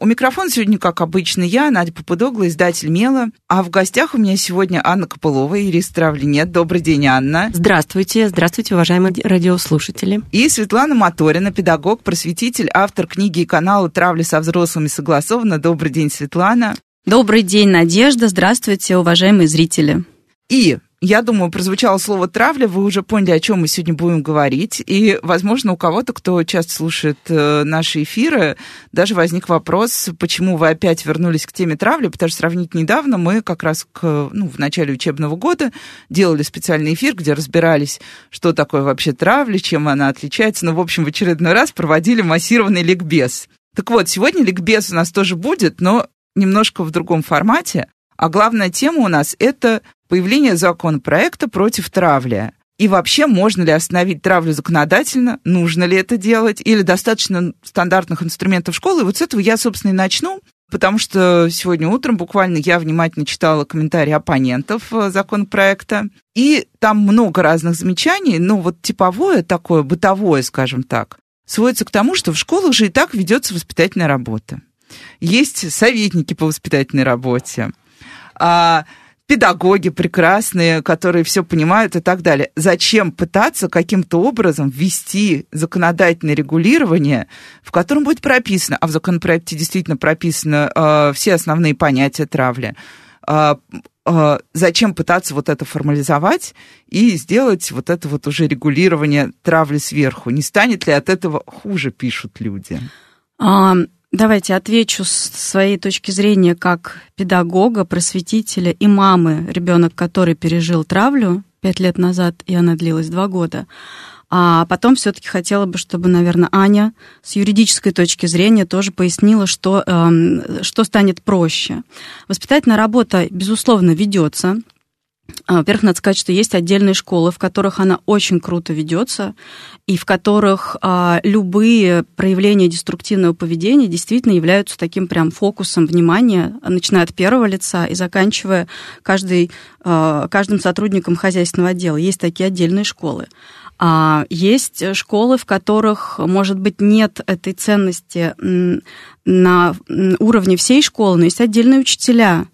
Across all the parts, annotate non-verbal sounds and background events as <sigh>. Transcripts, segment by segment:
У микрофона сегодня, как обычно, я, Надя Попудогла, издатель «Мела». А в гостях у меня сегодня Анна Копылова и Ирис Травленет. Добрый день, Анна. Здравствуйте. Здравствуйте, уважаемые радиослушатели. И Светлана Моторина, педагог, просветитель, автор книги и канала «Травля со взрослыми согласовано». Добрый день, Светлана. Добрый день, Надежда. Здравствуйте, уважаемые зрители. И я думаю, прозвучало слово «травля», вы уже поняли, о чем мы сегодня будем говорить. И, возможно, у кого-то, кто часто слушает э, наши эфиры, даже возник вопрос, почему вы опять вернулись к теме травли, потому что сравнить недавно мы как раз к, ну, в начале учебного года делали специальный эфир, где разбирались, что такое вообще травля, чем она отличается. Ну, в общем, в очередной раз проводили массированный ликбез. Так вот, сегодня ликбез у нас тоже будет, но немножко в другом формате. А главная тема у нас – это появление законопроекта против травли. И вообще, можно ли остановить травлю законодательно, нужно ли это делать, или достаточно стандартных инструментов школы. И вот с этого я, собственно, и начну, потому что сегодня утром буквально я внимательно читала комментарии оппонентов э, законопроекта, и там много разных замечаний, но вот типовое такое, бытовое, скажем так, сводится к тому, что в школах же и так ведется воспитательная работа. Есть советники по воспитательной работе. Педагоги прекрасные, которые все понимают и так далее. Зачем пытаться каким-то образом ввести законодательное регулирование, в котором будет прописано, а в законопроекте действительно прописано э, все основные понятия травли, э, э, зачем пытаться вот это формализовать и сделать вот это вот уже регулирование травли сверху? Не станет ли от этого хуже, пишут люди? Давайте отвечу с своей точки зрения как педагога, просветителя и мамы, ребенок, который пережил травлю пять лет назад, и она длилась два года. А потом все-таки хотела бы, чтобы, наверное, Аня с юридической точки зрения тоже пояснила, что, э, что станет проще. Воспитательная работа, безусловно, ведется. А, во-первых, надо сказать, что есть отдельные школы, в которых она очень круто ведется, и в которых а, любые проявления деструктивного поведения действительно являются таким прям фокусом внимания, начиная от первого лица и заканчивая каждый, а, каждым сотрудником хозяйственного отдела. Есть такие отдельные школы. А есть школы, в которых, может быть, нет этой ценности на уровне всей школы, но есть отдельные учителя,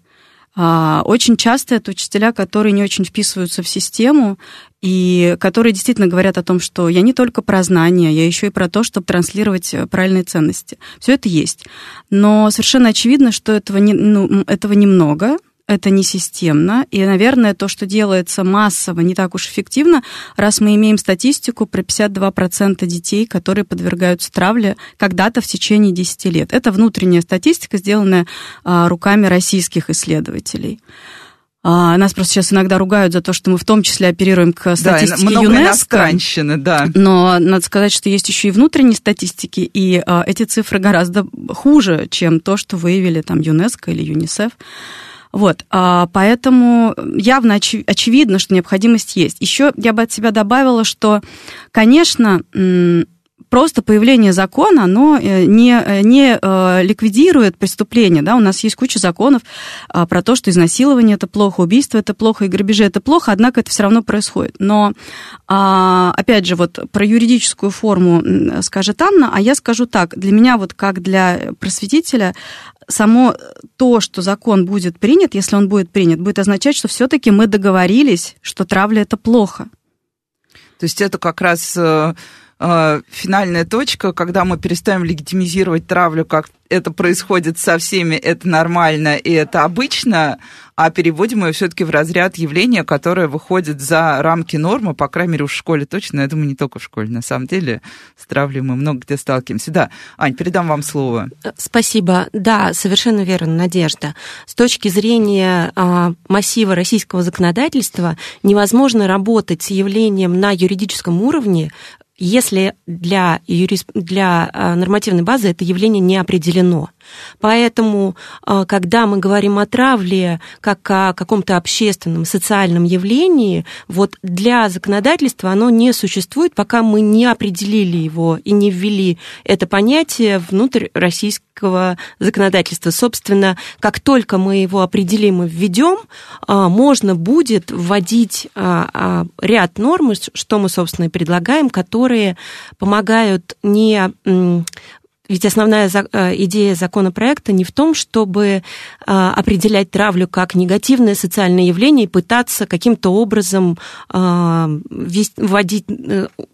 очень часто это учителя, которые не очень вписываются в систему и которые действительно говорят о том, что я не только про знания, я еще и про то, чтобы транслировать правильные ценности. Все это есть. Но совершенно очевидно, что этого, не, ну, этого немного, это не системно, и, наверное, то, что делается массово, не так уж эффективно, раз мы имеем статистику про 52% детей, которые подвергаются травле когда-то в течение 10 лет. Это внутренняя статистика, сделанная а, руками российских исследователей. А, нас просто сейчас иногда ругают за то, что мы в том числе оперируем к статистике да, ЮНЕСКО. да. Но надо сказать, что есть еще и внутренние статистики, и а, эти цифры гораздо хуже, чем то, что выявили там ЮНЕСКО или ЮНИСЕФ. Вот, а, поэтому явно оч, очевидно, что необходимость есть. Еще я бы от себя добавила, что, конечно, просто появление закона, оно э, не, э, не э, ликвидирует преступление. Да? У нас есть куча законов а, про то, что изнасилование это плохо, убийство это плохо, и грабежи это плохо, однако это все равно происходит. Но, а, опять же, вот про юридическую форму скажет Анна, а я скажу так, для меня вот как для просветителя само то, что закон будет принят, если он будет принят, будет означать, что все-таки мы договорились, что травля это плохо. То есть это как раз э, финальная точка, когда мы перестаем легитимизировать травлю, как это происходит со всеми, это нормально и это обычно, а переводим ее все-таки в разряд явления, которое выходит за рамки нормы, по крайней мере, в школе точно, я думаю, не только в школе, на самом деле, с травлей мы много где сталкиваемся. Да, Ань, передам вам слово. Спасибо. Да, совершенно верно, Надежда. С точки зрения а, массива российского законодательства невозможно работать с явлением на юридическом уровне если для, юрис... для а, нормативной базы это явление не определено. Поэтому, а, когда мы говорим о травле как о каком-то общественном, социальном явлении, вот для законодательства оно не существует, пока мы не определили его и не ввели это понятие внутрь российского законодательства. Собственно, как только мы его определим и введем, а, можно будет вводить а, ряд норм, что мы, собственно, и предлагаем, которые помогают не ведь основная э, идея законопроекта не в том, чтобы э, определять травлю как негативное социальное явление и пытаться каким-то образом э, вводить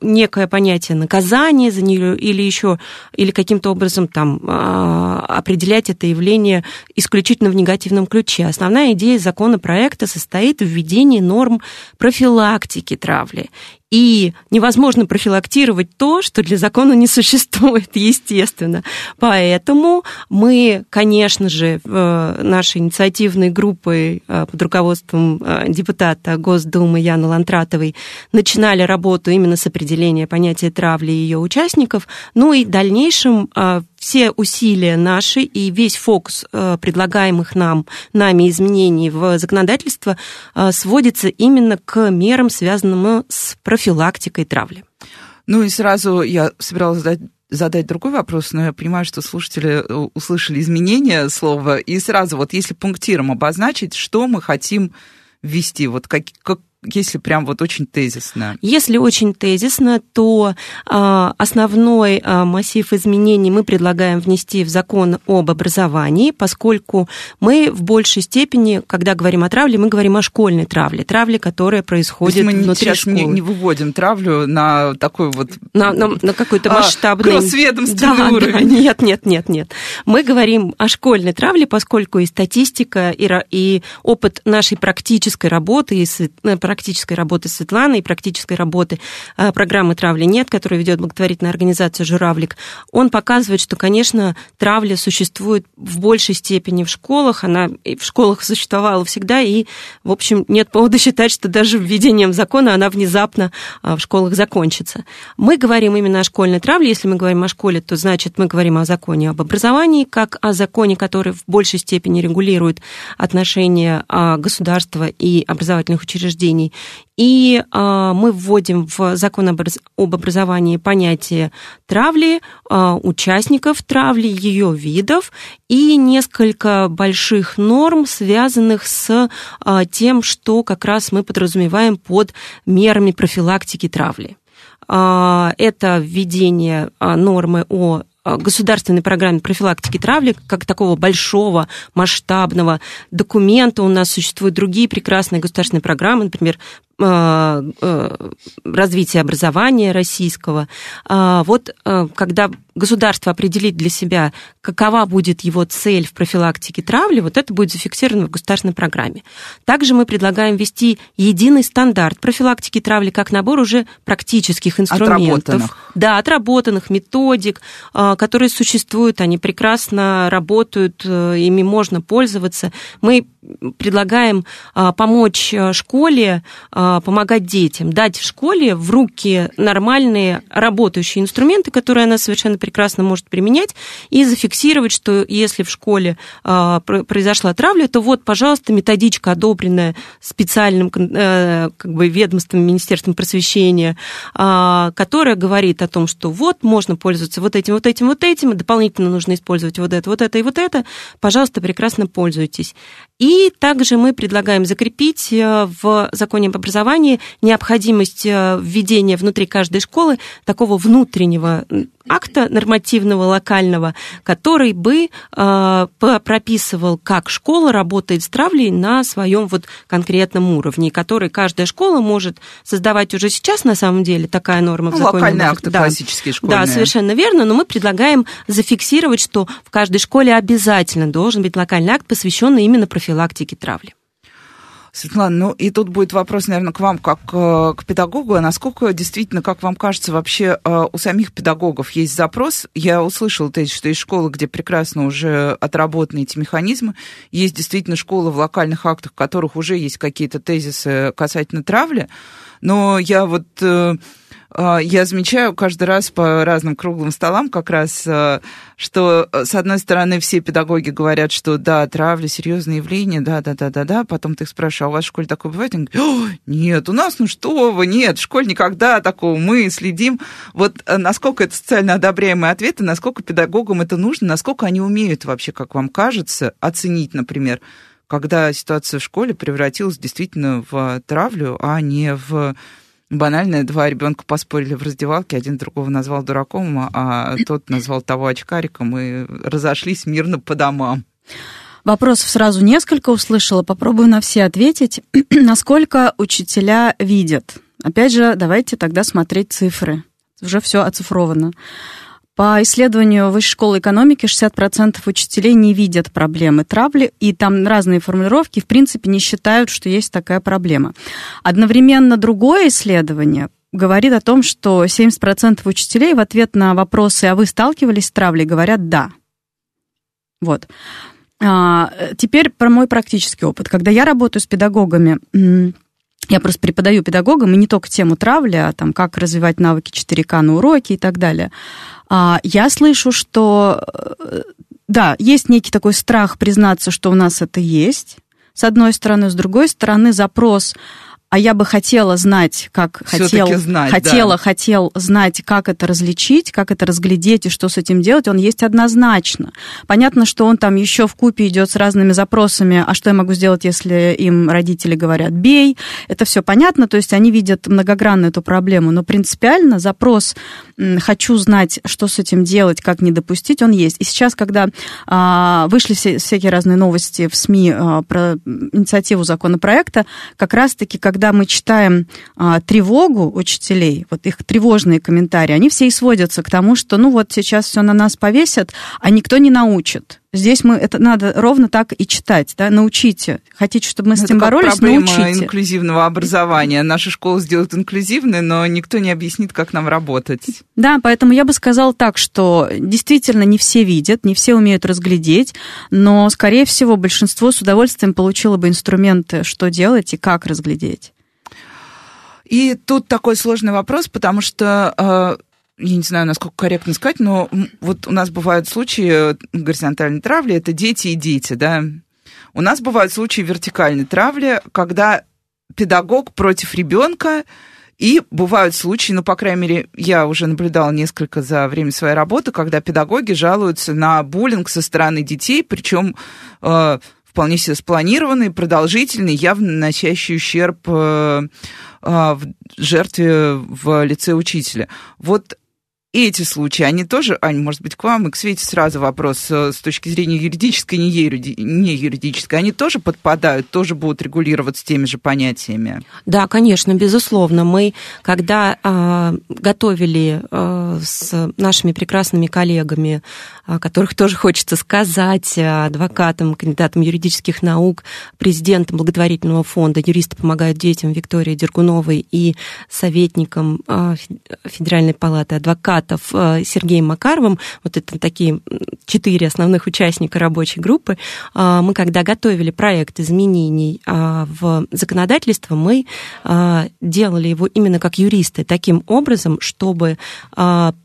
некое понятие наказания за нее или еще, или каким-то образом там определять это явление исключительно в негативном ключе. Основная идея законопроекта состоит в введении норм профилактики травли и невозможно профилактировать то, что для закона не <laughs> существует, естественно. Поэтому мы, конечно же, э, нашей инициативной группой э, под руководством э, депутата Госдумы Яны Лантратовой начинали работу именно с определения понятия травли и ее участников. Ну и в дальнейшем все усилия наши и весь фокус э, предлагаемых нам, нами изменений в законодательство э, сводится именно к мерам, связанным с профилактикой травли. Ну и сразу я собиралась задать задать другой вопрос, но я понимаю, что слушатели э, услышали изменения слова, и сразу вот если пунктиром обозначить, что мы хотим ввести, вот как, как, если прям вот очень тезисно? Если очень тезисно, то а, основной а, массив изменений мы предлагаем внести в закон об образовании, поскольку мы в большей степени, когда говорим о травле, мы говорим о школьной травле, травле, которая происходит мы внутри сейчас школы. Не, не выводим травлю на такой вот... На, на, на какой-то масштабный... А, кроссведомственный да, уровень. Да, <laughs> нет, нет, нет, нет. Мы говорим о школьной травле, поскольку и статистика, и, и опыт нашей практической работы, и практической работы Светланы и практической работы а, программы «Травли нет», которую ведет благотворительная организация «Журавлик», он показывает, что, конечно, травля существует в большей степени в школах, она в школах существовала всегда, и, в общем, нет повода считать, что даже введением закона она внезапно а, в школах закончится. Мы говорим именно о школьной травле. Если мы говорим о школе, то значит мы говорим о законе об образовании, как о законе, который в большей степени регулирует отношения а, государства и образовательных учреждений. И э, мы вводим в закон об образовании понятие травли, э, участников травли, ее видов и несколько больших норм, связанных с э, тем, что как раз мы подразумеваем под мерами профилактики травли. Это введение нормы о государственной программе профилактики травли, как такого большого, масштабного документа. У нас существуют другие прекрасные государственные программы, например, Э, э, развития образования российского. А, вот э, когда государство определит для себя, какова будет его цель в профилактике травли, вот это будет зафиксировано в государственной программе. Также мы предлагаем ввести единый стандарт профилактики травли как набор уже практических инструментов. Отработанных. Да, отработанных методик, которые существуют, они прекрасно работают, ими можно пользоваться. Мы предлагаем помочь школе а, помогать детям, дать в школе в руки нормальные работающие инструменты, которые она совершенно прекрасно может применять, и зафиксировать, что если в школе а, произошла травля, то вот, пожалуйста, методичка, одобренная специальным э, как бы, ведомством, Министерством просвещения, а, которая говорит о том, что вот, можно пользоваться вот этим, вот этим, вот этим, дополнительно нужно использовать вот это, вот это и вот это, пожалуйста, прекрасно пользуйтесь. И также мы предлагаем закрепить э, в законе об образовании необходимость э, введения внутри каждой школы такого внутреннего акта нормативного локального, который бы э, прописывал, как школа работает с травлей на своем вот конкретном уровне, который каждая школа может создавать уже сейчас на самом деле такая норма ну, в законе. Локальные акты да. классические школьные. Да, совершенно верно, но мы предлагаем зафиксировать, что в каждой школе обязательно должен быть локальный акт, посвященный именно профилактике травли. Светлана, ну и тут будет вопрос, наверное, к вам как э, к педагогу. А насколько действительно, как вам кажется, вообще э, у самих педагогов есть запрос? Я услышала тезис, что есть школы, где прекрасно уже отработаны эти механизмы. Есть действительно школы в локальных актах, в которых уже есть какие-то тезисы касательно травли. Но я вот э, я замечаю каждый раз по разным круглым столам как раз, а, что, э, с одной стороны, все педагоги говорят, что да, травля, серьезное явление, да, да, да, да, да. Потом ты их спрашиваешь, а у вас в школе такое бывает? Они говорят, нет, у нас, ну что вы, нет, в школе никогда такого, мы следим. Вот э, насколько это социально одобряемые ответы, насколько педагогам это нужно, насколько они умеют вообще, как вам кажется, оценить, например, когда ситуация в школе превратилась действительно в травлю, а не в банальное, два ребенка поспорили в раздевалке, один другого назвал дураком, а тот назвал того очкариком, и разошлись мирно по домам. Вопросов сразу несколько услышала, попробую на все ответить. <clears throat> Насколько учителя видят? Опять же, давайте тогда смотреть цифры. Уже все оцифровано. По исследованию Высшей школы экономики 60% учителей не видят проблемы травли, и там разные формулировки, в принципе, не считают, что есть такая проблема. Одновременно другое исследование говорит о том, что 70% учителей в ответ на вопросы «А вы сталкивались с травлей?» говорят «да». Вот. А, теперь про мой практический опыт. Когда я работаю с педагогами, я просто преподаю педагогам, и не только тему травли, а там как развивать навыки 4К на уроке и так далее. А, я слышу, что э, да, есть некий такой страх признаться, что у нас это есть, с одной стороны, с другой стороны, запрос а я бы хотела знать, как хотел, знать, хотела, да. хотел знать, как это различить, как это разглядеть и что с этим делать, он есть однозначно. Понятно, что он там еще в купе идет с разными запросами, а что я могу сделать, если им родители говорят «бей», это все понятно, то есть они видят многогранно эту проблему, но принципиально запрос «хочу знать, что с этим делать, как не допустить», он есть. И сейчас, когда а, вышли все, всякие разные новости в СМИ а, про инициативу законопроекта, как раз-таки, когда когда мы читаем а, тревогу учителей, вот их тревожные комментарии, они все и сводятся к тому, что ну вот сейчас все на нас повесят, а никто не научит. Здесь мы это надо ровно так и читать, да, научите. Хотите, чтобы мы с ну, этим боролись, проблема научите. инклюзивного образования. Наша школа сделает инклюзивной, но никто не объяснит, как нам работать. Да, поэтому я бы сказала так, что действительно не все видят, не все умеют разглядеть, но, скорее всего, большинство с удовольствием получило бы инструменты, что делать и как разглядеть. И тут такой сложный вопрос, потому что э, я не знаю, насколько корректно сказать, но вот у нас бывают случаи горизонтальной травли, это дети и дети, да. У нас бывают случаи вертикальной травли, когда педагог против ребенка, и бывают случаи, ну, по крайней мере, я уже наблюдала несколько за время своей работы, когда педагоги жалуются на буллинг со стороны детей, причем э, вполне себе спланированный, продолжительный, явно наносящий ущерб э, в жертве в лице учителя. Вот эти случаи, они тоже, Ань, может быть, к вам и к Свете сразу вопрос э, с точки зрения юридической, не, юриди, не юридической, они тоже подпадают, тоже будут регулироваться теми же понятиями? Да, конечно, безусловно. Мы, когда э, готовили э, с нашими прекрасными коллегами, э, которых тоже хочется сказать, адвокатом, кандидатом юридических наук, президентом благотворительного фонда «Юристы помогают детям» Викторией Дергуновой и советником э, Федеральной палаты адвокатов Филатов, э, Сергеем Макаровым, вот это такие четыре основных участника рабочей группы, э, мы когда готовили проект изменений э, в законодательство, мы делали его именно как юристы, таким образом, чтобы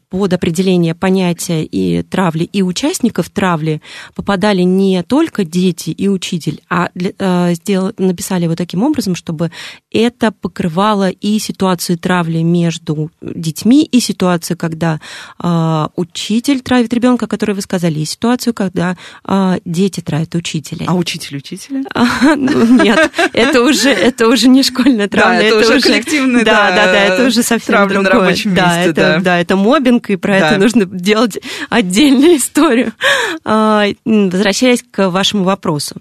под определение понятия и травли, и участников травли попадали не только дети и учитель, а для, э, сделали, написали его таким образом, чтобы это покрывало и ситуацию травли между детьми, и ситуацию, когда э, учитель травит ребенка, который вы сказали, и ситуацию, когда э, дети травят учителя. А учитель учителя? <laughs> Ну, нет, это уже это уже не школьная травля, это уже коллективная, да, да, да, это уже совсем другое. Да, это да, это мобинг и про да. это нужно делать отдельную историю. А, возвращаясь к вашему вопросу.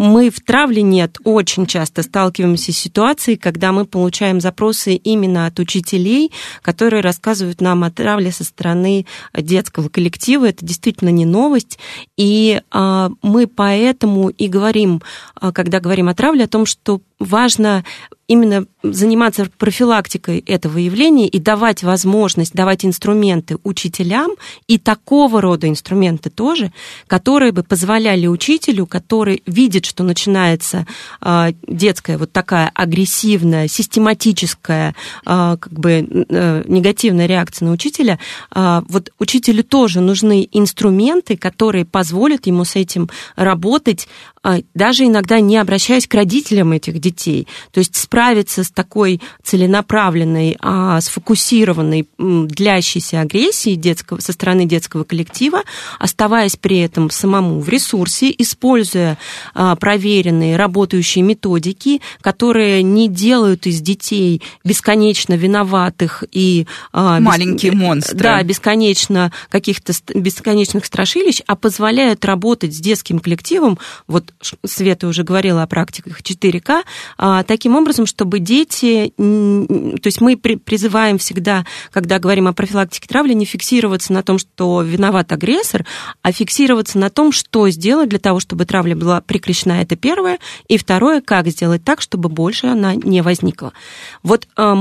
А, мы в травле нет очень часто сталкиваемся с ситуацией, когда мы получаем запросы именно от учителей, которые рассказывают нам о травле со стороны детского коллектива. Это действительно не новость. И а, мы поэтому и говорим, когда говорим о травле, о том, что важно именно заниматься профилактикой этого явления и давать возможность, давать инструменты учителям и такого рода инструменты тоже, которые бы позволяли учителю, который видит, что начинается а, детская вот такая агрессивная, систематическая, а, как бы а, негативная реакция на учителя, а, вот учителю тоже нужны инструменты, которые позволят ему с этим работать, даже иногда не обращаясь к родителям этих детей. То есть справиться с такой целенаправленной, а, сфокусированной, длящейся агрессией детского, со стороны детского коллектива, оставаясь при этом самому в ресурсе, используя а, проверенные работающие методики, которые не делают из детей бесконечно виноватых и... А, Маленькие бес... монстры. Да, бесконечно каких-то бесконечных страшилищ, а позволяют работать с детским коллективом, вот Света уже говорила о практиках 4К, а, таким образом, чтобы дети... То есть мы призываем всегда, когда говорим о профилактике травли, не фиксироваться на том, что виноват агрессор, а фиксироваться на том, что сделать для того, чтобы травля была прекращена, это первое, и второе, как сделать так, чтобы больше она не возникла. Вот э,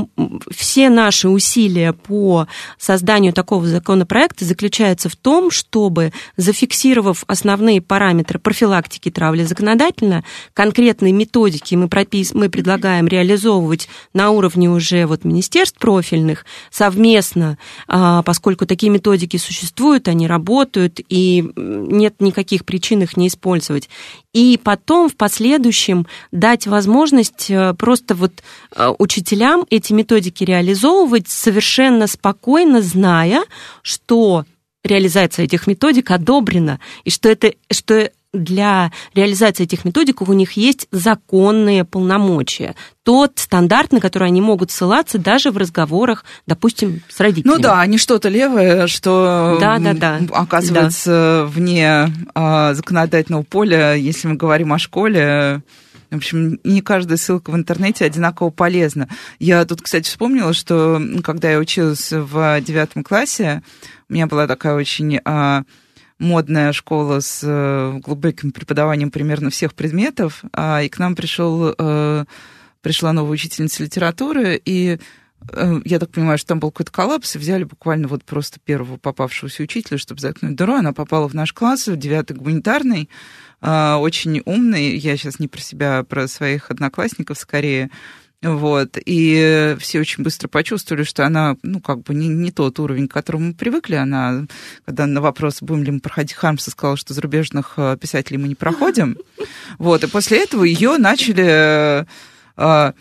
все наши усилия по созданию такого законопроекта заключаются в том, чтобы, зафиксировав основные параметры профилактики травли законодательно, конкретные методики мы, пропис... мы предлагаем реализовывать на уровне уже вот министерств профильных совместно, э, поскольку такие методики существуют, они работают, и нет никаких причин их не использовать. И потом в последующем дать возможность э, просто вот э, учителям эти методики реализовывать совершенно спокойно, зная, что реализация этих методик одобрена, и что это, что для реализации этих методик у них есть законные полномочия. Тот стандарт, на который они могут ссылаться даже в разговорах, допустим, с родителями. Ну да, не что-то левое, что да, да, да. оказывается да. вне а, законодательного поля, если мы говорим о школе. В общем, не каждая ссылка в интернете одинаково полезна. Я тут, кстати, вспомнила, что когда я училась в девятом классе, у меня была такая очень а, модная школа с э, глубоким преподаванием примерно всех предметов, а, и к нам пришел, э, пришла новая учительница литературы, и э, я так понимаю, что там был какой-то коллапс, и взяли буквально вот просто первого попавшегося учителя, чтобы заткнуть дыру. Она попала в наш класс, в девятый гуманитарный, очень умный. Я сейчас не про себя, а про своих одноклассников скорее. Вот, и все очень быстро почувствовали, что она, ну, как бы не, не тот уровень, к которому мы привыкли. Она, когда на вопрос, будем ли мы проходить Хармса, сказала, что зарубежных э, писателей мы не проходим. <laughs> Вот, и после этого ее начали э,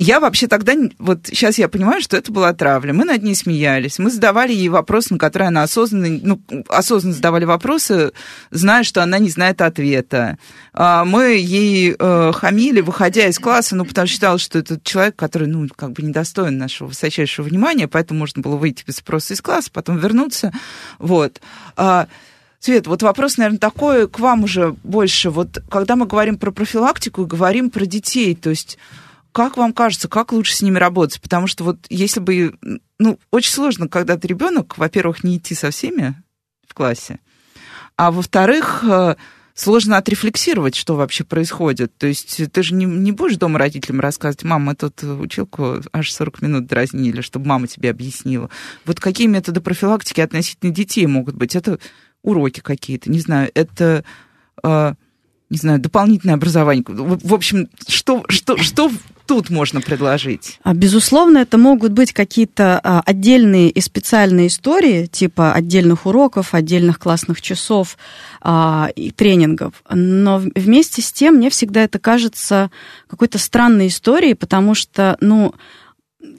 я вообще тогда, вот сейчас я понимаю, что это была травля. Мы над ней смеялись, мы задавали ей вопросы, на которые она осознанно, ну, осознанно задавали вопросы, зная, что она не знает ответа. А мы ей э, хамили, выходя из класса, ну, потому что считала, что это человек, который, ну, как бы недостоин нашего высочайшего внимания, поэтому можно было выйти без спроса из класса, потом вернуться. Вот. А, Свет, вот вопрос, наверное, такой к вам уже больше. Вот когда мы говорим про профилактику и говорим про детей, то есть как вам кажется, как лучше с ними работать? Потому что вот если бы... Ну, очень сложно, когда ты ребенок, во-первых, не идти со всеми в классе, а во-вторых, э, сложно отрефлексировать, что вообще происходит. То есть ты же не, не будешь дома родителям рассказывать, мама, мы тут училку аж 40 минут дразнили, чтобы мама тебе объяснила. Вот какие методы профилактики относительно детей могут быть? Это уроки какие-то, не знаю, это э, не знаю, дополнительное образование. В общем, что, что, что тут можно предложить? А, безусловно, это могут быть какие-то а, отдельные и специальные истории, типа отдельных уроков, отдельных классных часов а, и тренингов. Но вместе с тем мне всегда это кажется какой-то странной историей, потому что, ну,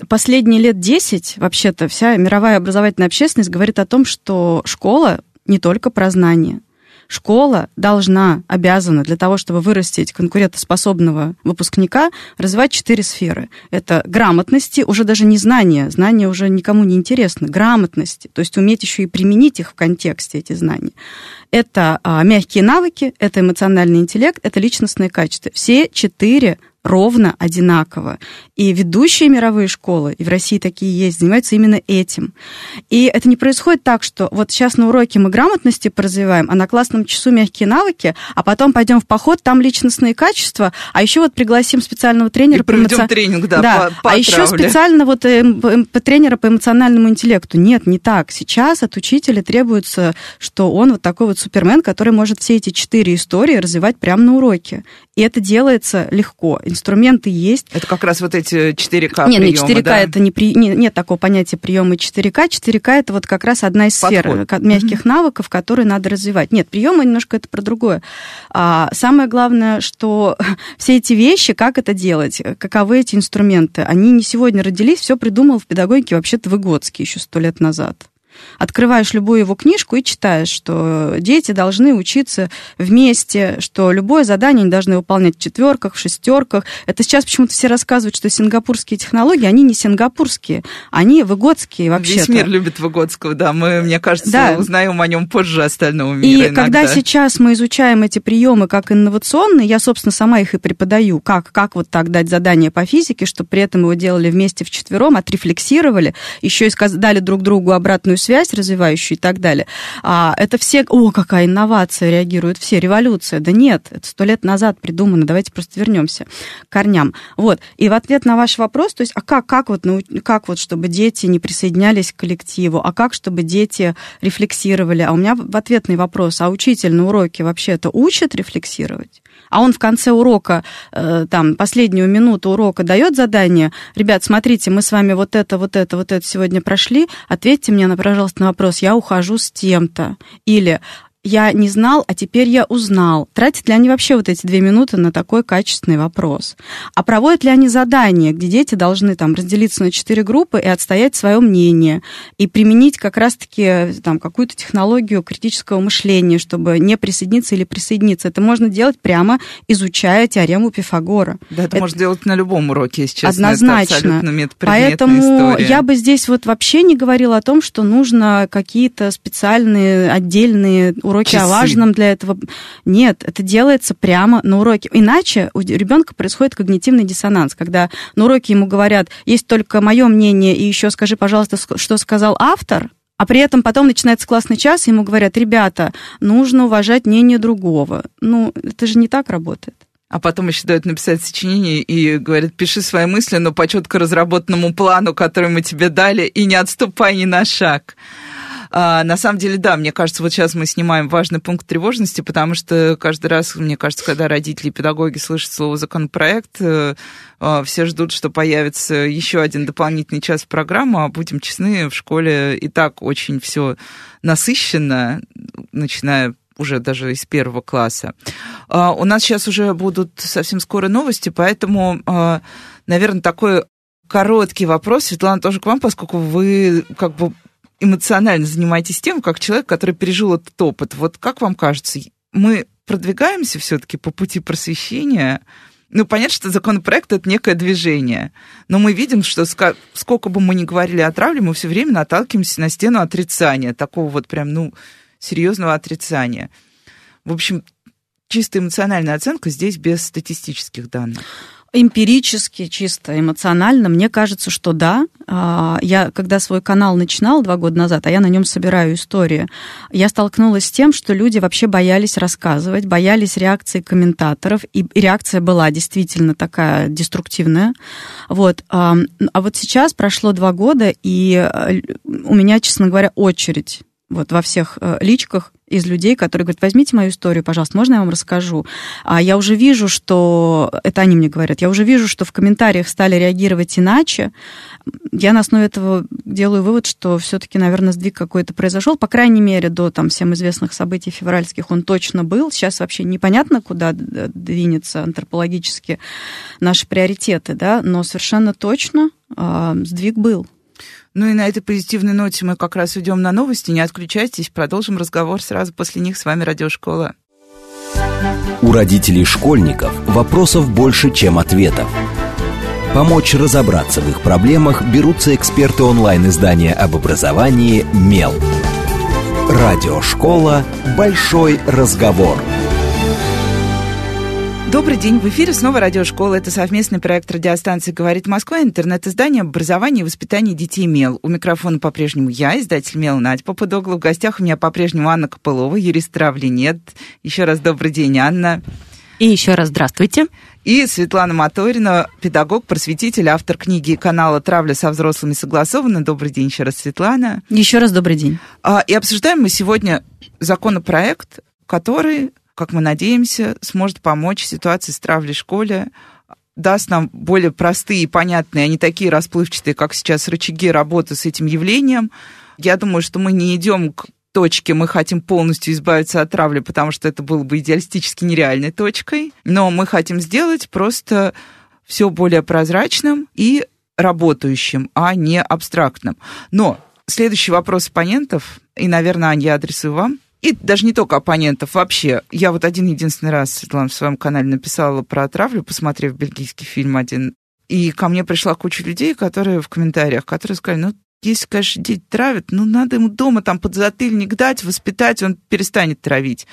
последние лет 10 вообще-то вся мировая образовательная общественность говорит о том, что школа не только про знания, школа должна, обязана для того, чтобы вырастить конкурентоспособного выпускника, развивать четыре сферы. Это грамотности, уже даже не знания, знания уже никому не интересны, грамотности, то есть уметь еще и применить их в контексте, эти знания. Это а, мягкие навыки, это эмоциональный интеллект, это личностные качества. Все четыре ровно одинаково. И ведущие мировые школы, и в России такие есть, занимаются именно этим. И это не происходит так, что вот сейчас на уроке мы грамотности поразвиваем, а на классном часу мягкие навыки, а потом пойдем в поход, там личностные качества, а еще вот пригласим специального тренера. И проведем по тренинг, да, да. По, по а еще специально вот э, по тренера по эмоциональному интеллекту. Нет, не так. Сейчас от учителя требуется, что он вот такой вот супермен, который может все эти четыре истории развивать прямо на уроке. И это делается легко. Инструменты есть. Это как раз вот эти 4К Нет, приемы, не 4К да? это не, при... не нет такого понятия приема 4К. 4К это вот как раз одна из Подход. сфер мягких mm-hmm. навыков, которые надо развивать. Нет, приемы немножко это про другое. А, самое главное, что <laughs> все эти вещи, как это делать, каковы эти инструменты, они не сегодня родились, все придумал в педагогике вообще-то Выгодский еще сто лет назад открываешь любую его книжку и читаешь, что дети должны учиться вместе, что любое задание они должны выполнять в четверках, в шестерках. Это сейчас почему-то все рассказывают, что сингапурские технологии, они не сингапурские, они выгодские вообще. Весь мир любит Выгодского, да. Мы, мне кажется, да. узнаем о нем позже остального мира. И иногда. когда сейчас мы изучаем эти приемы как инновационные, я, собственно, сама их и преподаю, как, как вот так дать задание по физике, чтобы при этом его делали вместе в четвером, отрефлексировали, еще и дали друг другу обратную связь развивающую и так далее. А это все, о, какая инновация, реагируют все, революция. Да нет, это сто лет назад придумано, давайте просто вернемся к корням. Вот, и в ответ на ваш вопрос, то есть, а как, как, вот, ну, как вот, чтобы дети не присоединялись к коллективу, а как, чтобы дети рефлексировали? А у меня в ответный вопрос, а учитель на уроке вообще-то учит рефлексировать? А он в конце урока, э, там, последнюю минуту урока дает задание, ребят, смотрите, мы с вами вот это, вот это, вот это сегодня прошли, ответьте мне, пожалуйста, на вопрос, я ухожу с тем-то. Или я не знал, а теперь я узнал. Тратят ли они вообще вот эти две минуты на такой качественный вопрос? А проводят ли они задания, где дети должны там разделиться на четыре группы и отстоять свое мнение, и применить как раз-таки там какую-то технологию критического мышления, чтобы не присоединиться или присоединиться? Это можно делать прямо изучая теорему Пифагора. Да, это, это можно делать на любом уроке, если честно. Однозначно. Это Поэтому история. я бы здесь вот вообще не говорила о том, что нужно какие-то специальные отдельные уроки уроки Часы. о важном для этого. Нет, это делается прямо на уроке. Иначе у ребенка происходит когнитивный диссонанс, когда на уроке ему говорят, есть только мое мнение, и еще скажи, пожалуйста, что сказал автор, а при этом потом начинается классный час, и ему говорят, ребята, нужно уважать мнение другого. Ну, это же не так работает. А потом еще дают написать сочинение и говорят, пиши свои мысли, но по четко разработанному плану, который мы тебе дали, и не отступай ни на шаг. А, на самом деле, да, мне кажется, вот сейчас мы снимаем важный пункт тревожности, потому что каждый раз, мне кажется, когда родители и педагоги слышат слово законопроект, э, а, все ждут, что появится еще один дополнительный час в программу, а будем честны, в школе и так очень все насыщенно, начиная уже даже из первого класса. А, у нас сейчас уже будут совсем скоро новости, поэтому, а, наверное, такой короткий вопрос, Светлана, тоже к вам, поскольку вы как бы эмоционально занимаетесь тем, как человек, который пережил этот опыт. Вот как вам кажется, мы продвигаемся все-таки по пути просвещения? Ну, понятно, что законопроект это некое движение, но мы видим, что сколько бы мы ни говорили о травле, мы все время наталкиваемся на стену отрицания, такого вот прям, ну, серьезного отрицания. В общем, чисто эмоциональная оценка здесь без статистических данных эмпирически, чисто эмоционально, мне кажется, что да. А, я, когда свой канал начинала два года назад, а я на нем собираю истории, я столкнулась с тем, что люди вообще боялись рассказывать, боялись реакции комментаторов, и реакция была действительно такая деструктивная. Вот. А, а вот сейчас прошло два года, и э, у меня, честно говоря, очередь вот во всех э, личках из людей, которые говорят, возьмите мою историю, пожалуйста, можно я вам расскажу? А я уже вижу, что, это они мне говорят, я уже вижу, что в комментариях стали реагировать иначе. Я на основе этого делаю вывод, что все-таки, наверное, сдвиг какой-то произошел. По крайней мере, до там всем известных событий февральских он точно был. Сейчас вообще непонятно, куда двинется антропологически наши приоритеты, да, но совершенно точно э, сдвиг был. Ну и на этой позитивной ноте мы как раз идем на новости. Не отключайтесь, продолжим разговор сразу после них. С вами Радиошкола. У родителей школьников вопросов больше, чем ответов. Помочь разобраться в их проблемах берутся эксперты онлайн-издания об образовании «Мел». Радиошкола «Большой разговор». Добрый день, в эфире снова радиошкола. Это совместный проект радиостанции «Говорит Москва», интернет-издание образования и воспитания детей МЕЛ. У микрофона по-прежнему я, издатель МЕЛ Надя Попудогла. В гостях у меня по-прежнему Анна Копылова, юрист травли нет. Еще раз добрый день, Анна. И еще раз здравствуйте. И Светлана Моторина, педагог, просветитель, автор книги канала «Травля со взрослыми согласована». Добрый день еще раз, Светлана. Еще раз добрый день. А, и обсуждаем мы сегодня законопроект, который как мы надеемся, сможет помочь ситуации с травлей в школе, даст нам более простые и понятные, а не такие расплывчатые, как сейчас, рычаги работы с этим явлением. Я думаю, что мы не идем к точке, мы хотим полностью избавиться от травли, потому что это было бы идеалистически нереальной точкой, но мы хотим сделать просто все более прозрачным и работающим, а не абстрактным. Но следующий вопрос оппонентов, и, наверное, я адресую вам. И даже не только оппонентов, вообще. Я вот один единственный раз, Светлана, в своем канале написала про травлю, посмотрев бельгийский фильм один. И ко мне пришла куча людей, которые в комментариях, которые сказали, ну, если, конечно, дети травят, ну, надо ему дома там подзатыльник дать, воспитать, он перестанет травить.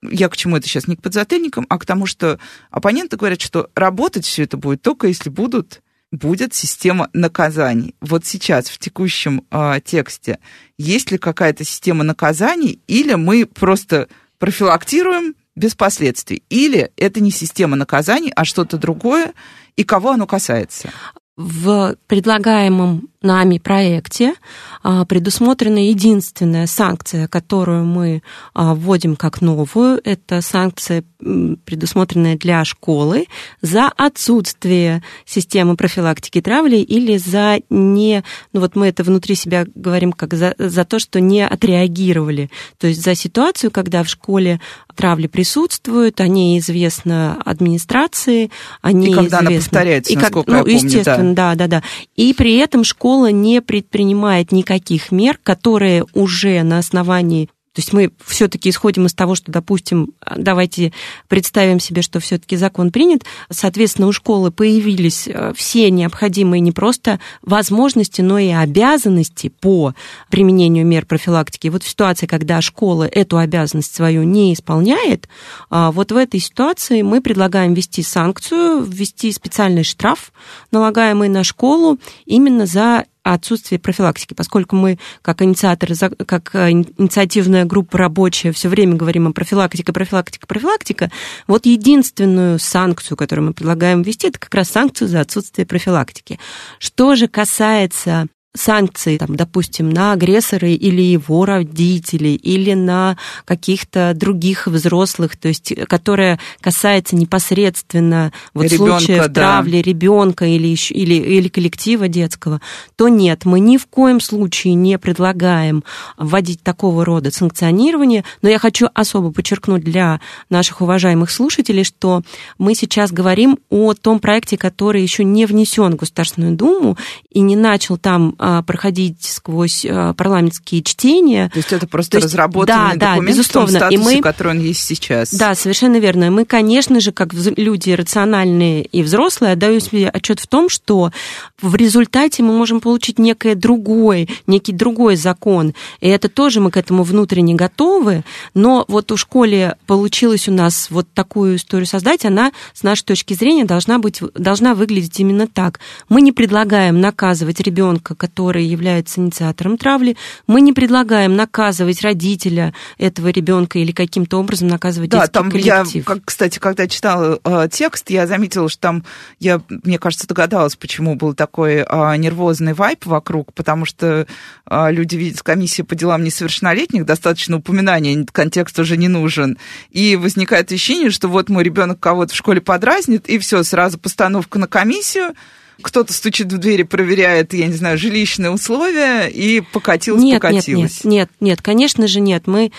Я к чему это сейчас? Не к подзатыльникам, а к тому, что оппоненты говорят, что работать все это будет только если будут будет система наказаний. Вот сейчас в текущем э, тексте есть ли какая-то система наказаний, или мы просто профилактируем без последствий, или это не система наказаний, а что-то другое, и кого оно касается? В предлагаемом нами проекте а, предусмотрена единственная санкция, которую мы а, вводим как новую. Это санкция, предусмотренная для школы за отсутствие системы профилактики травли или за не... Ну вот мы это внутри себя говорим как за, за то, что не отреагировали. То есть за ситуацию, когда в школе травли присутствуют, они известны администрации, они И когда известны... она повторяется, и как, насколько ну, я помню, естественно, да. да, да, да. И при этом школа школа не предпринимает никаких мер, которые уже на основании то есть мы все-таки исходим из того, что, допустим, давайте представим себе, что все-таки закон принят, соответственно, у школы появились э, все необходимые не просто возможности, но и обязанности по применению мер профилактики. вот в ситуации, когда школа эту обязанность свою не исполняет, а, вот в этой ситуации мы предлагаем ввести санкцию, ввести специальный штраф, налагаемый на школу именно за отсутствие профилактики, поскольку мы, как инициаторы, как э, инициативная группа рабочая, все время говорим о профилактике, профилактика, профилактика, вот единственную санкцию, которую мы предлагаем ввести, это как раз санкцию за отсутствие профилактики. Что же касается санкции, там, допустим, на агрессора или его родителей, или на каких-то других взрослых, то есть, которая касается непосредственно вот ребенка, случаев да. травли ребенка или, или, или коллектива детского, то нет, мы ни в коем случае не предлагаем вводить такого рода санкционирование, но я хочу особо подчеркнуть для наших уважаемых слушателей, что мы сейчас говорим о том проекте, который еще не внесен в Государственную Думу и не начал там проходить сквозь а, парламентские чтения. То есть это просто есть, разработанный да, документ да, безусловно. в том статусе, и мы, который он есть сейчас. Да, совершенно верно. Мы, конечно же, как люди рациональные и взрослые, отдаю себе отчет в том, что в результате мы можем получить некое другой, некий другой закон. И это тоже мы к этому внутренне готовы. Но вот у школе получилось у нас вот такую историю создать, она с нашей точки зрения должна быть, должна выглядеть именно так. Мы не предлагаем наказывать ребенка, который является инициатором травли. Мы не предлагаем наказывать родителя этого ребенка или каким-то образом наказывать да, детский там коллектив. Я, как, кстати, когда читала э, текст, я заметила, что там, я, мне кажется, догадалась, почему был такой э, нервозный вайп вокруг, потому что э, люди видят комиссию по делам несовершеннолетних, достаточно упоминания, контекст уже не нужен. И возникает ощущение, что вот мой ребенок кого-то в школе подразнит, и все, сразу постановка на комиссию, кто-то стучит в двери, проверяет, я не знаю, жилищные условия, и покатилось, нет, покатилось. Нет, нет, нет, нет, конечно же нет. Мы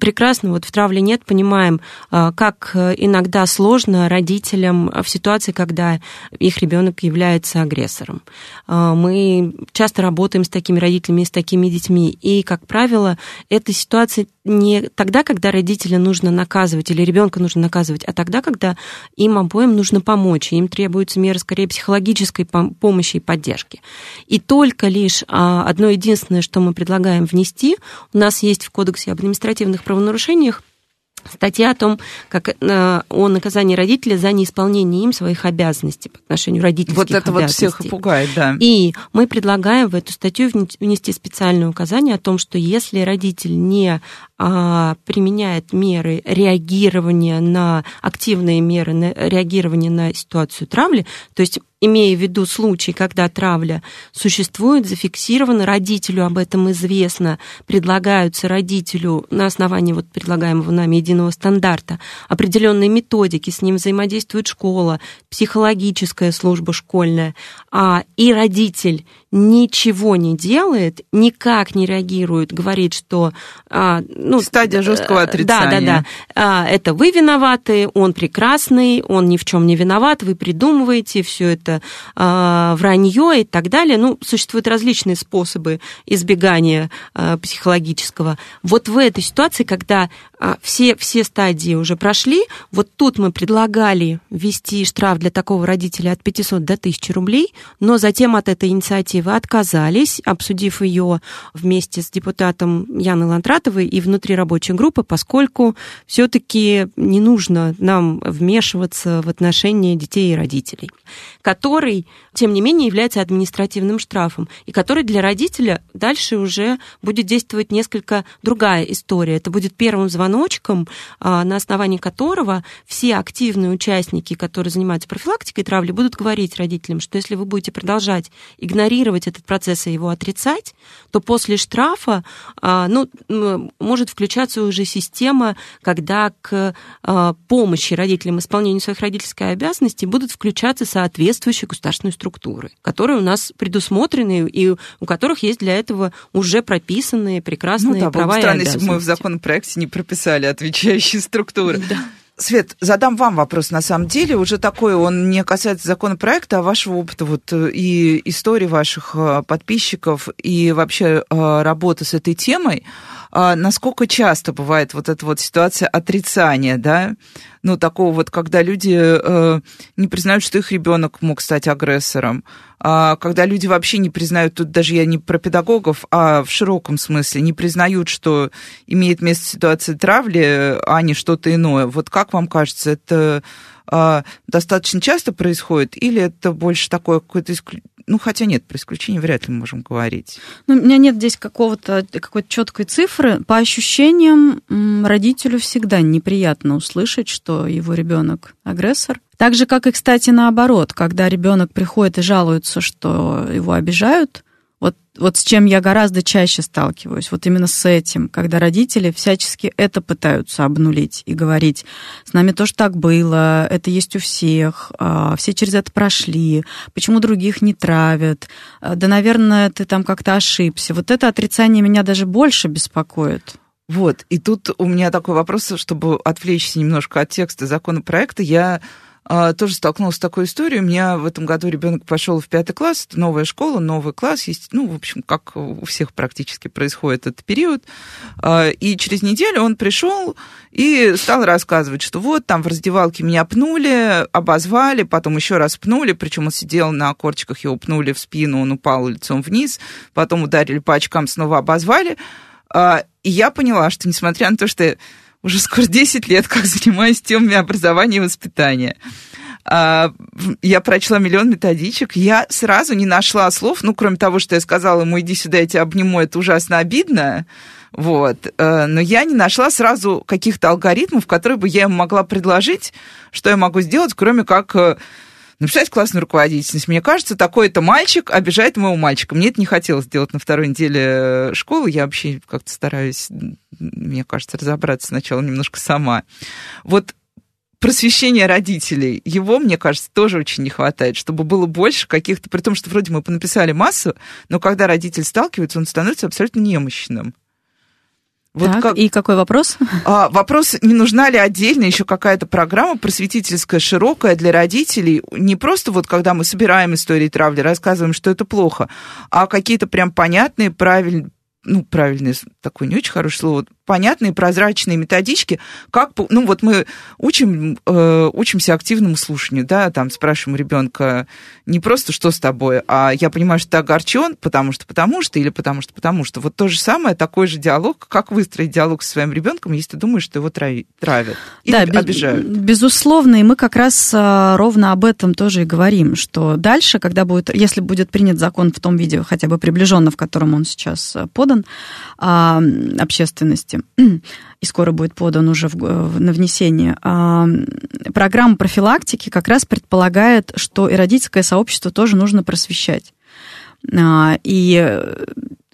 прекрасно вот в травле нет понимаем, а, как иногда сложно родителям в ситуации, когда их ребенок является агрессором. А, мы часто работаем с такими родителями, с такими детьми, и, как правило, эта ситуация не тогда, когда родителя нужно наказывать или ребенка нужно наказывать, а тогда, когда им обоим нужно помочь, им требуется мера скорее психологической психологической помощи и поддержки. И только лишь а, одно единственное, что мы предлагаем внести, у нас есть в Кодексе об административных правонарушениях статья о том, как э, о наказании родителя за неисполнение им своих обязанностей по отношению родительских Вот это вот всех и пугает, да. И мы предлагаем в эту статью внести специальное указание о том, что если родитель не а, применяет меры реагирования на активные меры на реагирования на ситуацию травли, то есть имея в виду случай, когда травля существует, зафиксировано, родителю об этом известно, предлагаются родителю на основании вот предлагаемого нами единого стандарта определенные методики, с ним взаимодействует школа, психологическая служба школьная, а и родитель ничего не делает, никак не реагирует, говорит, что... А, ну, Стадия жесткого отрицания. Да, да, да. А, это вы виноваты, он прекрасный, он ни в чем не виноват, вы придумываете все это а, вранье и так далее. Ну, существуют различные способы избегания а, психологического. Вот в этой ситуации, когда а, все, все стадии уже прошли, вот тут мы предлагали ввести штраф для такого родителя от 500 до 1000 рублей, но затем от этой инициативы инициативы отказались, обсудив ее вместе с депутатом Яной Лантратовой и внутри рабочей группы, поскольку все-таки не нужно нам вмешиваться в отношения детей и родителей, который, тем не менее, является административным штрафом, и который для родителя дальше уже будет действовать несколько другая история. Это будет первым звоночком, а, на основании которого все активные участники, которые занимаются профилактикой травли, будут говорить родителям, что если вы будете продолжать игнорировать игнорировать этот процесс и его отрицать, то после штрафа а, ну, может включаться уже система, когда к а, помощи родителям исполнению своих родительских обязанностей будут включаться соответствующие государственные структуры, которые у нас предусмотрены и у которых есть для этого уже прописанные прекрасные ну, да, права и обязанности. если бы мы в законопроекте не прописали отвечающие структуры. Да. Свет, задам вам вопрос, на самом деле, уже такой, он не касается законопроекта, а вашего опыта вот, э, и истории ваших э, подписчиков, и вообще э, работы с этой темой. А насколько часто бывает вот эта вот ситуация отрицания, да, ну, такого вот, когда люди э, не признают, что их ребенок мог стать агрессором, а когда люди вообще не признают, тут даже я не про педагогов, а в широком смысле, не признают, что имеет место ситуация травли, а не что-то иное. Вот как вам кажется, это э, достаточно часто происходит, или это больше такое какое-то ну, хотя нет, про исключение вряд ли мы можем говорить. Ну, у меня нет здесь какого-то какой-то четкой цифры. По ощущениям, родителю всегда неприятно услышать, что его ребенок агрессор. Так же, как и, кстати, наоборот, когда ребенок приходит и жалуется, что его обижают, вот, с чем я гораздо чаще сталкиваюсь, вот именно с этим, когда родители всячески это пытаются обнулить и говорить, с нами тоже так было, это есть у всех, а, все через это прошли, почему других не травят, а, да, наверное, ты там как-то ошибся. Вот это отрицание меня даже больше беспокоит. Вот, и тут у меня такой вопрос, чтобы отвлечься немножко от текста законопроекта. Я тоже столкнулась с такой историей. У меня в этом году ребенок пошел в пятый класс, это новая школа, новый класс, есть, ну, в общем, как у всех практически происходит этот период. А, и через неделю он пришел и стал рассказывать, что вот там в раздевалке меня пнули, обозвали, потом еще раз пнули, причем он сидел на корчиках, его пнули в спину, он упал лицом вниз, потом ударили по очкам, снова обозвали. А, и я поняла, что несмотря на то, что уже скоро 10 лет, как занимаюсь темами образования и воспитания. А, я прочла миллион методичек, я сразу не нашла слов, ну, кроме того, что я сказала ему, иди сюда, я тебя обниму, это ужасно обидно, вот. Э, но я не нашла сразу каких-то алгоритмов, которые бы я ему могла предложить, что я могу сделать, кроме как э, написать классную руководительность. Мне кажется, такой-то мальчик обижает моего мальчика. Мне это не хотелось сделать на второй неделе э, школы. Я вообще как-то стараюсь, мне кажется, разобраться сначала немножко сама. Вот просвещение родителей, его, мне кажется, тоже очень не хватает, чтобы было больше каких-то, при том, что вроде мы понаписали массу, но когда родитель сталкивается, он становится абсолютно немощным. Вот так, как... и какой вопрос? <laughs> А, вопрос, не нужна ли отдельно еще какая-то программа просветительская, широкая для родителей, не просто вот когда мы собираем истории травли, рассказываем, что это плохо, а какие-то прям понятные, правильные, ну, правильное, такое не очень хорошее слово, понятные, прозрачные методички, как, ну вот мы учим, э, учимся активному слушанию, да, там спрашиваем ребенка не просто, что с тобой, а я понимаю, что ты огорчен, потому что, потому что, или потому что, потому что. Вот то же самое, такой же диалог, как выстроить диалог со своим ребенком, если ты думаешь, что его травят, или да, обижают. Безусловно, и мы как раз а, ровно об этом тоже и говорим, что дальше, когда будет, если будет принят закон в том виде, хотя бы приближенно, в котором он сейчас а, подан а, общественности, <clears throat> и скоро будет подан уже в, на внесение, программа профилактики как раз предполагает, что и родительское сообщество тоже нужно просвещать. И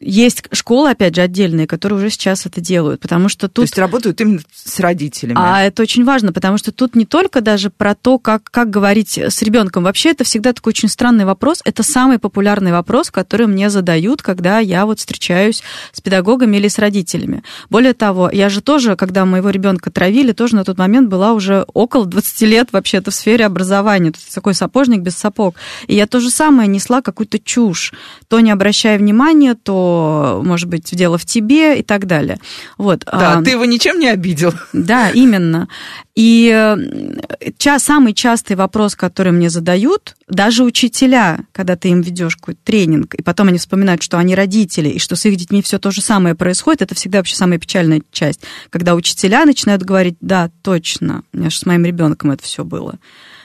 есть школы, опять же, отдельные, которые уже сейчас это делают, потому что тут... То есть работают именно с родителями. А это очень важно, потому что тут не только даже про то, как, как говорить с ребенком. Вообще это всегда такой очень странный вопрос. Это самый популярный вопрос, который мне задают, когда я вот встречаюсь с педагогами или с родителями. Более того, я же тоже, когда моего ребенка травили, тоже на тот момент была уже около 20 лет вообще-то в сфере образования. Тут такой сапожник без сапог. И я то же самое несла какую-то чушь. То не обращая внимания, то может быть, дело в тебе и так далее. Вот. Да, а, ты его ничем не обидел. Да, именно. И э, ча, самый частый вопрос, который мне задают, даже учителя, когда ты им ведешь какой-то тренинг, и потом они вспоминают, что они родители, и что с их детьми все то же самое происходит, это всегда вообще самая печальная часть. Когда учителя начинают говорить, да, точно, у меня же с моим ребенком это все было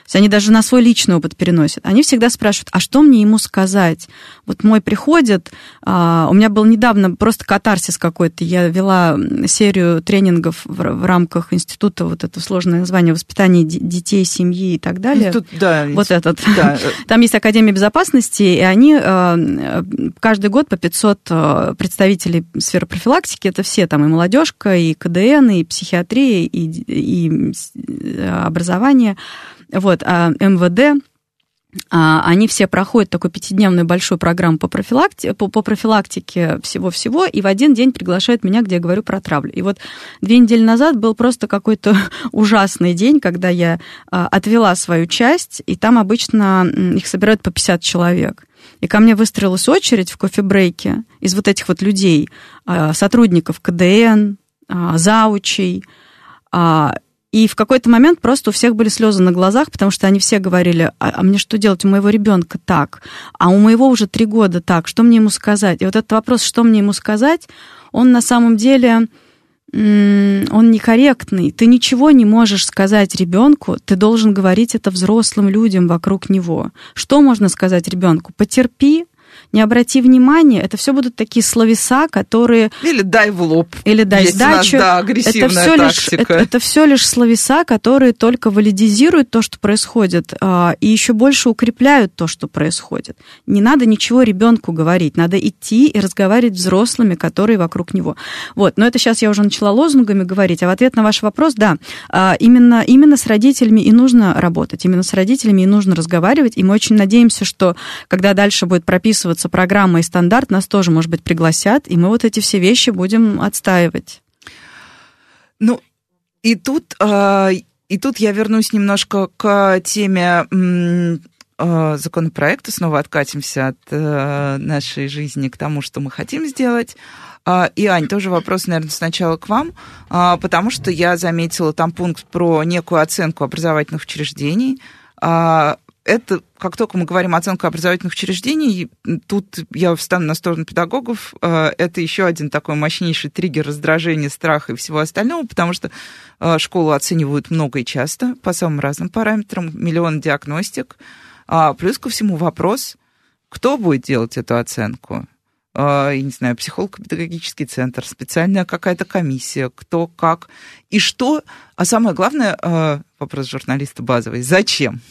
есть они даже на свой личный опыт переносят. Они всегда спрашивают, а что мне ему сказать? Вот мой приходит, а, у меня был недавно просто катарсис какой-то. Я вела серию тренингов в, в рамках института, вот это сложное название, воспитания детей, семьи и так далее. Тут, да, вот этот. Да. <laughs> Там есть Академия безопасности, и они а, каждый год по 500 а, представителей сферы профилактики, это все там и молодежка, и КДН, и психиатрия, и, и образование, вот, а МВД, а, они все проходят такую пятидневную большую программу по, профилакти... по, по профилактике всего-всего, и в один день приглашают меня, где я говорю про травлю. И вот две недели назад был просто какой-то <laughs> ужасный день, когда я а, отвела свою часть, и там обычно их собирают по 50 человек. И ко мне выстроилась очередь в кофе-брейке из вот этих вот людей, а, сотрудников КДН, заучей, и в какой-то момент просто у всех были слезы на глазах, потому что они все говорили, а, а мне что делать, у моего ребенка так, а у моего уже три года так, что мне ему сказать? И вот этот вопрос, что мне ему сказать, он на самом деле он некорректный. Ты ничего не можешь сказать ребенку, ты должен говорить это взрослым людям вокруг него. Что можно сказать ребенку? Потерпи, не обрати внимания, это все будут такие словеса, которые... Или дай в лоб. Или дай Есть сдачу. Нас, да, агрессивная это все лишь, это, это все лишь словеса, которые только валидизируют то, что происходит, а, и еще больше укрепляют то, что происходит. Не надо ничего ребенку говорить, надо идти и разговаривать с взрослыми, которые вокруг него. Вот, но это сейчас я уже начала лозунгами говорить, а в ответ на ваш вопрос, да, а, именно, именно с родителями и нужно работать, именно с родителями и нужно разговаривать, и мы очень надеемся, что когда дальше будет прописываться становится программа и стандарт, нас тоже, может быть, пригласят, и мы вот эти все вещи будем отстаивать. Ну, и тут, а, и тут я вернусь немножко к теме а, законопроекта, снова откатимся от э, нашей жизни к тому, что мы хотим сделать. А, и, Ань, тоже вопрос, наверное, сначала к вам, потому что я заметила там пункт про некую оценку образовательных учреждений это, как только мы говорим о оценке образовательных учреждений, тут я встану на сторону педагогов, э, это еще один такой мощнейший триггер раздражения, страха и всего остального, потому что э, школу оценивают много и часто по самым разным параметрам, миллион диагностик. А плюс ко всему вопрос, кто будет делать эту оценку? Э, я не знаю, психолого-педагогический центр, специальная какая-то комиссия, кто, как и что. А самое главное, вопрос журналиста базовый, зачем?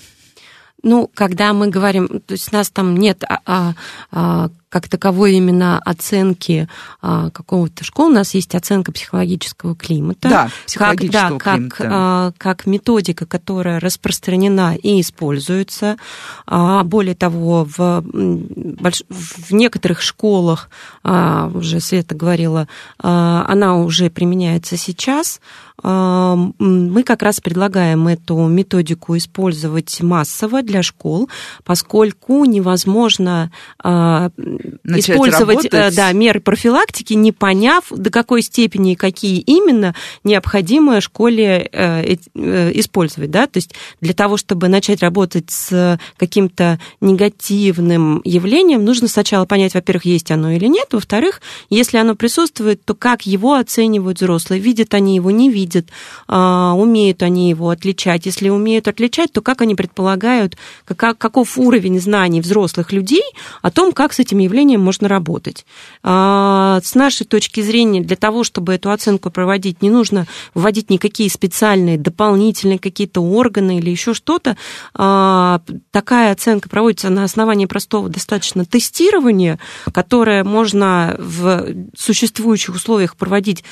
Ну, когда мы говорим, то есть нас там нет а, а, а как таковой именно оценки а, какого-то школы. У нас есть оценка психологического климата. Да, психологического как, да, климата. Как, а, как методика, которая распространена и используется. А, более того, в, больш... в некоторых школах, а, уже Света говорила, а, она уже применяется сейчас. А, мы как раз предлагаем эту методику использовать массово для школ, поскольку невозможно а, Начать использовать работать. да, меры профилактики, не поняв, до какой степени и какие именно необходимо школе использовать. Да? То есть для того, чтобы начать работать с каким-то негативным явлением, нужно сначала понять, во-первых, есть оно или нет, во-вторых, если оно присутствует, то как его оценивают взрослые, видят они его, не видят, а, умеют они его отличать. Если умеют отличать, то как они предполагают, как, каков уровень знаний взрослых людей о том, как с этим явлением можно работать. А, с нашей точки зрения, для того, чтобы эту оценку проводить, не нужно вводить никакие специальные дополнительные какие-то органы или еще что-то. А, такая оценка проводится на основании простого достаточно тестирования, которое можно в существующих условиях проводить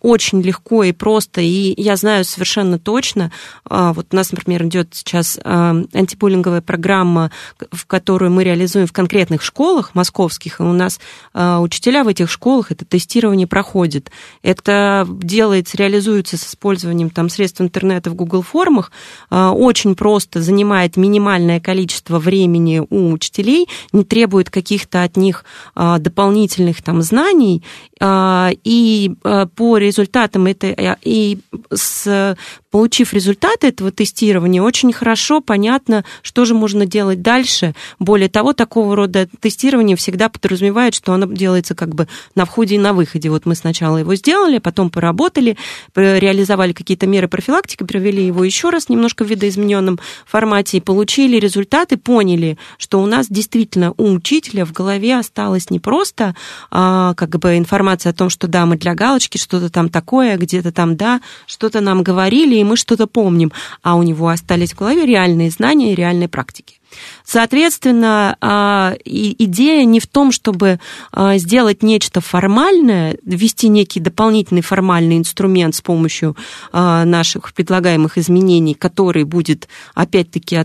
очень легко и просто, и я знаю совершенно точно, а, вот у нас, например, идет сейчас а, антибуллинговая программа, в которую мы реализуем в конкретных школах московских, и у нас а, учителя в этих школах это тестирование проходит. Это делается, реализуется с использованием там, средств интернета в Google формах, очень просто занимает минимальное количество времени у учителей, не требует каких-то от них дополнительных там, знаний, и по результатам это и с получив результаты этого тестирования, очень хорошо понятно, что же можно делать дальше. Более того, такого рода тестирование всегда подразумевает, что оно делается как бы на входе и на выходе. Вот мы сначала его сделали, потом поработали, реализовали какие-то меры профилактики, провели его еще раз немножко в видоизмененном формате и получили результаты, поняли, что у нас действительно у учителя в голове осталась не просто а, как бы информация о том, что да, мы для галочки что-то там такое, где-то там да, что-то нам говорили, мы что-то помним, а у него остались в голове реальные знания и реальные практики. Соответственно, а, идея не в том, чтобы а, сделать нечто формальное, ввести некий дополнительный формальный инструмент с помощью а, наших предлагаемых изменений, который будет, опять-таки,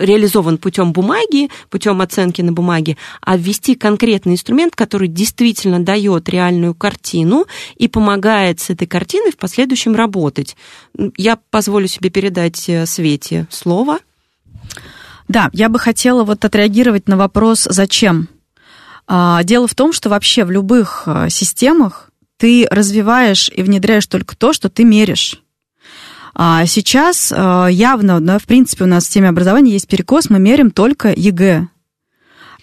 реализован путем бумаги, путем оценки на бумаге, а ввести конкретный инструмент, который действительно дает реальную картину и помогает с этой картиной в последующем работать. Я позволю себе передать э, Свете слово. Да, я бы хотела вот отреагировать на вопрос «зачем?». А, дело в том, что вообще в любых э, системах ты развиваешь и внедряешь только то, что ты меришь. А сейчас э, явно, да, в принципе, у нас в теме образования есть перекос, мы мерим только ЕГЭ.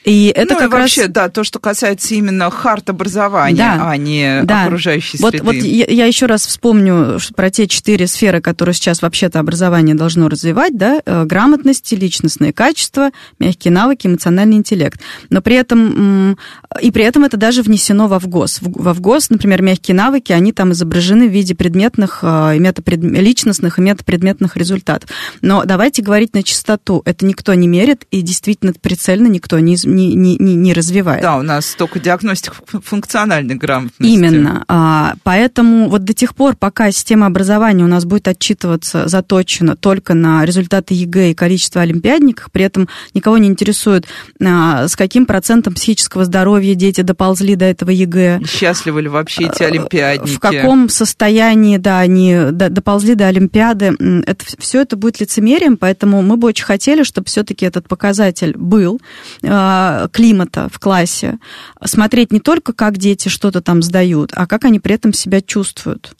И это ну, как и вообще, раз... да, то, что касается именно hard образования, да, а не да. окружающей вот, среды. Вот я, я еще раз вспомню про те четыре сферы, которые сейчас вообще-то образование должно развивать, да, э, грамотность, личностные качества, мягкие навыки, эмоциональный интеллект. Но при этом, и при этом это даже внесено во ФГОС. Во ФГОС, например, мягкие навыки, они там изображены в виде предметных, э, метапред... личностных и метапредметных результатов. Но давайте говорить начистоту. Это никто не мерит, и действительно прицельно никто не, не, не, не развивает. Да, у нас только диагностика функциональной грамотности. Именно. А, поэтому вот до тех пор, пока система образования у нас будет отчитываться заточена только на результаты ЕГЭ и количество олимпиадников, при этом никого не интересует, а, с каким процентом психического здоровья дети доползли до этого ЕГЭ. Счастливы ли вообще эти олимпиадники? В каком состоянии, да, они доползли до Олимпиады. Это, все это будет лицемерием, поэтому мы бы очень хотели, чтобы все-таки этот показатель был а, климата в классе, смотреть не только, как дети что-то там сдают, а как они при этом себя чувствуют.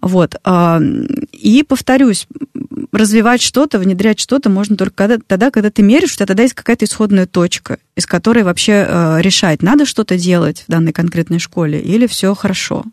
Вот. А, и повторюсь, развивать что-то, внедрять что-то можно только когда, тогда, когда ты меришь, у тебя тогда есть какая-то исходная точка, из которой вообще э, решать, надо что-то делать в данной конкретной школе или все хорошо.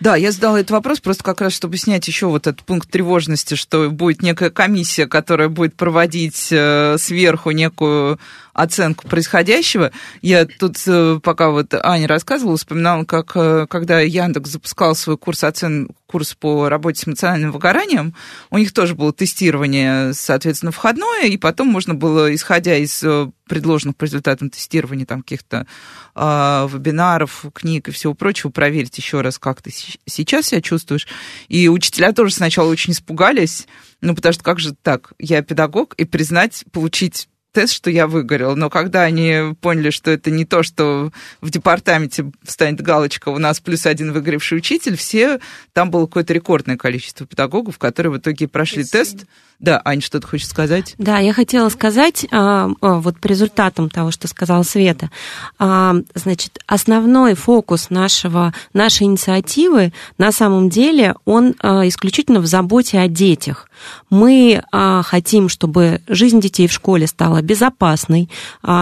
Да, я задала этот вопрос просто как раз, чтобы снять еще вот этот пункт тревожности, что будет некая комиссия, которая будет проводить э, сверху некую оценку происходящего. Я тут, э, пока вот Аня рассказывала, вспоминала, как э, когда Яндекс запускал свой курс оцен курс по работе с эмоциональным выгоранием, у них тоже было тестирование, соответственно, входное, и потом можно было, исходя из э, предложенных по результатам тестирования там каких-то э, вебинаров, книг и всего прочего, проверить еще раз, как ты сейчас себя чувствуешь. И учителя тоже сначала очень испугались, ну, потому что как же так, я педагог, и признать, получить тест, что я выгорел. Но когда они поняли, что это не то, что в департаменте станет галочка, у нас плюс один выгоревший учитель, все, там было какое-то рекордное количество педагогов, которые в итоге прошли тест. Да, Ань, что ты хочешь сказать? Да, я хотела сказать, а, а, вот по результатам того, что сказала Света, а, значит, основной фокус нашего, нашей инициативы на самом деле, он исключительно в заботе о детях. Мы хотим, чтобы жизнь детей в школе стала безопасной,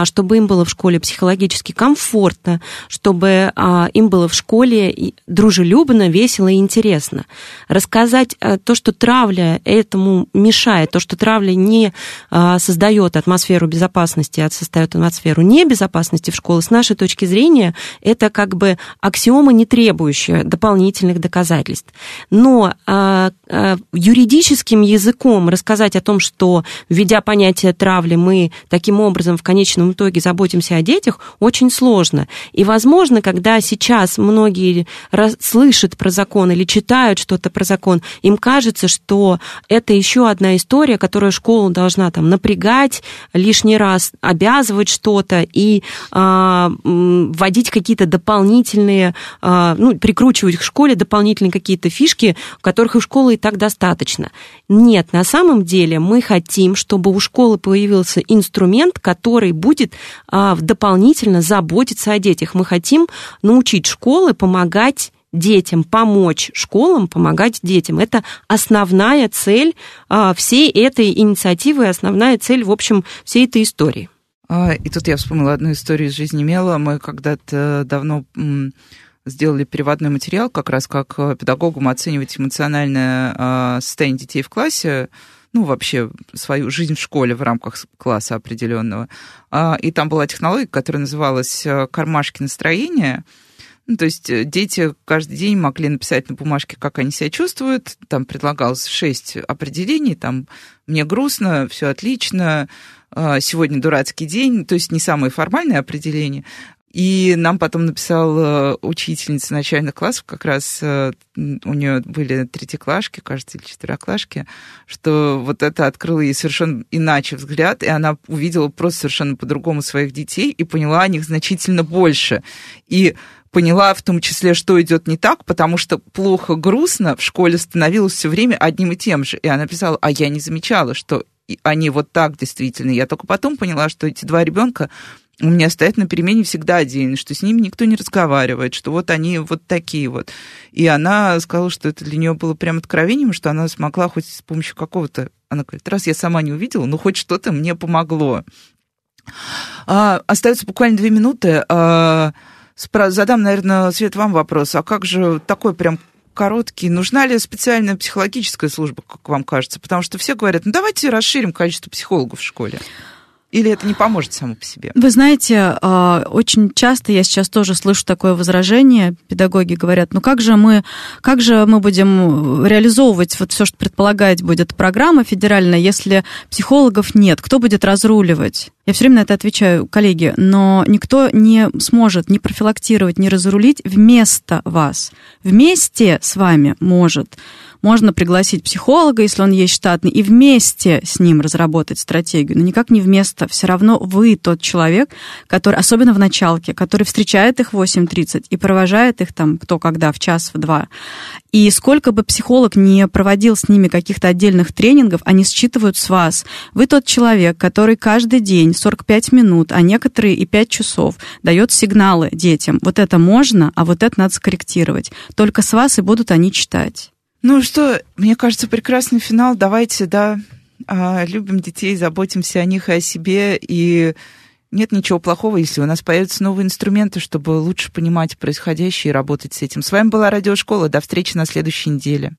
чтобы им было в школе психологически комфортно, чтобы им было в школе дружелюбно, весело и интересно. Рассказать то, что травля этому мешает мешает, то, что травля не а, создает атмосферу безопасности, а создает атмосферу небезопасности в школе, с нашей точки зрения, это как бы аксиома, не требующая дополнительных доказательств. Но а, а, юридическим языком рассказать о том, что, введя понятие травли, мы таким образом в конечном итоге заботимся о детях, очень сложно. И, возможно, когда сейчас многие слышат про закон или читают что-то про закон, им кажется, что это еще одна история, которая школу должна там напрягать, лишний раз обязывать что-то и а, вводить какие-то дополнительные, а, ну, прикручивать к школе дополнительные какие-то фишки, которых у школы и так достаточно. Нет, на самом деле мы хотим, чтобы у школы появился инструмент, который будет а, дополнительно заботиться о детях. Мы хотим научить школы помогать детям, помочь школам помогать детям. Это основная цель а, всей этой инициативы, основная цель, в общем, всей этой истории. А, и тут я вспомнила одну историю из жизни Мела. Мы когда-то давно сделали переводной материал, как раз как э, педагогам оценивать эмоциональное а, состояние детей в классе, ну, вообще свою жизнь в школе в рамках класса определенного. И там была технология, которая называлась э, «кармашки настроения», ну, то есть э, дети каждый день могли написать на бумажке, как они себя чувствуют. Там предлагалось шесть определений. Там «мне грустно», «все отлично», а, «сегодня дурацкий день». То есть не самые формальные определения. И нам потом написала учительница начальных классов, как раз э, у нее были третьеклашки, кажется, или четвероклашки, что вот это открыло ей совершенно иначе взгляд, и она увидела просто совершенно по-другому своих детей и поняла о них значительно больше. И поняла в том числе, что идет не так, потому что плохо, грустно в школе становилось все время одним и тем же. И она писала, а я не замечала, что они вот так действительно. Я только потом поняла, что эти два ребенка у меня стоят на перемене всегда отдельно, что с ними никто не разговаривает, что вот они вот такие вот. И она сказала, что это для нее было прям откровением, что она смогла хоть с помощью какого-то... Она говорит, раз я сама не увидела, ну хоть что-то мне помогло. А, остается буквально две минуты. А, задам, наверное, Свет, вам вопрос. А как же такой прям короткий. Нужна ли специальная психологическая служба, как вам кажется? Потому что все говорят, ну давайте расширим количество психологов в школе. Или это не поможет само по себе? Вы знаете, а, очень часто я сейчас тоже слышу такое возражение. Педагоги говорят, ну как же мы, как же мы будем реализовывать вот все, что предполагать будет программа федеральная, если психологов нет? Кто будет разруливать? Я все время на это отвечаю, коллеги, но никто не сможет ни профилактировать, ни разрулить вместо вас. Вместе с вами может можно пригласить психолога, если он есть штатный, и вместе с ним разработать стратегию, но никак не вместо. Все равно вы тот человек, который, особенно в началке, который встречает их в 8.30 и провожает их там кто когда, в час, в два. И сколько бы психолог не проводил с ними каких-то отдельных тренингов, они считывают с вас. Вы тот человек, который каждый день 45 минут, а некоторые и 5 часов дает сигналы детям. Вот это можно, а вот это надо скорректировать. Только с вас и будут они читать. Ну что, мне кажется, прекрасный финал. Давайте, да, а, любим детей, заботимся о них и о себе. И нет ничего плохого, если у нас появятся новые инструменты, чтобы лучше понимать происходящее и работать с этим. С вами была Радиошкола. До встречи на следующей неделе.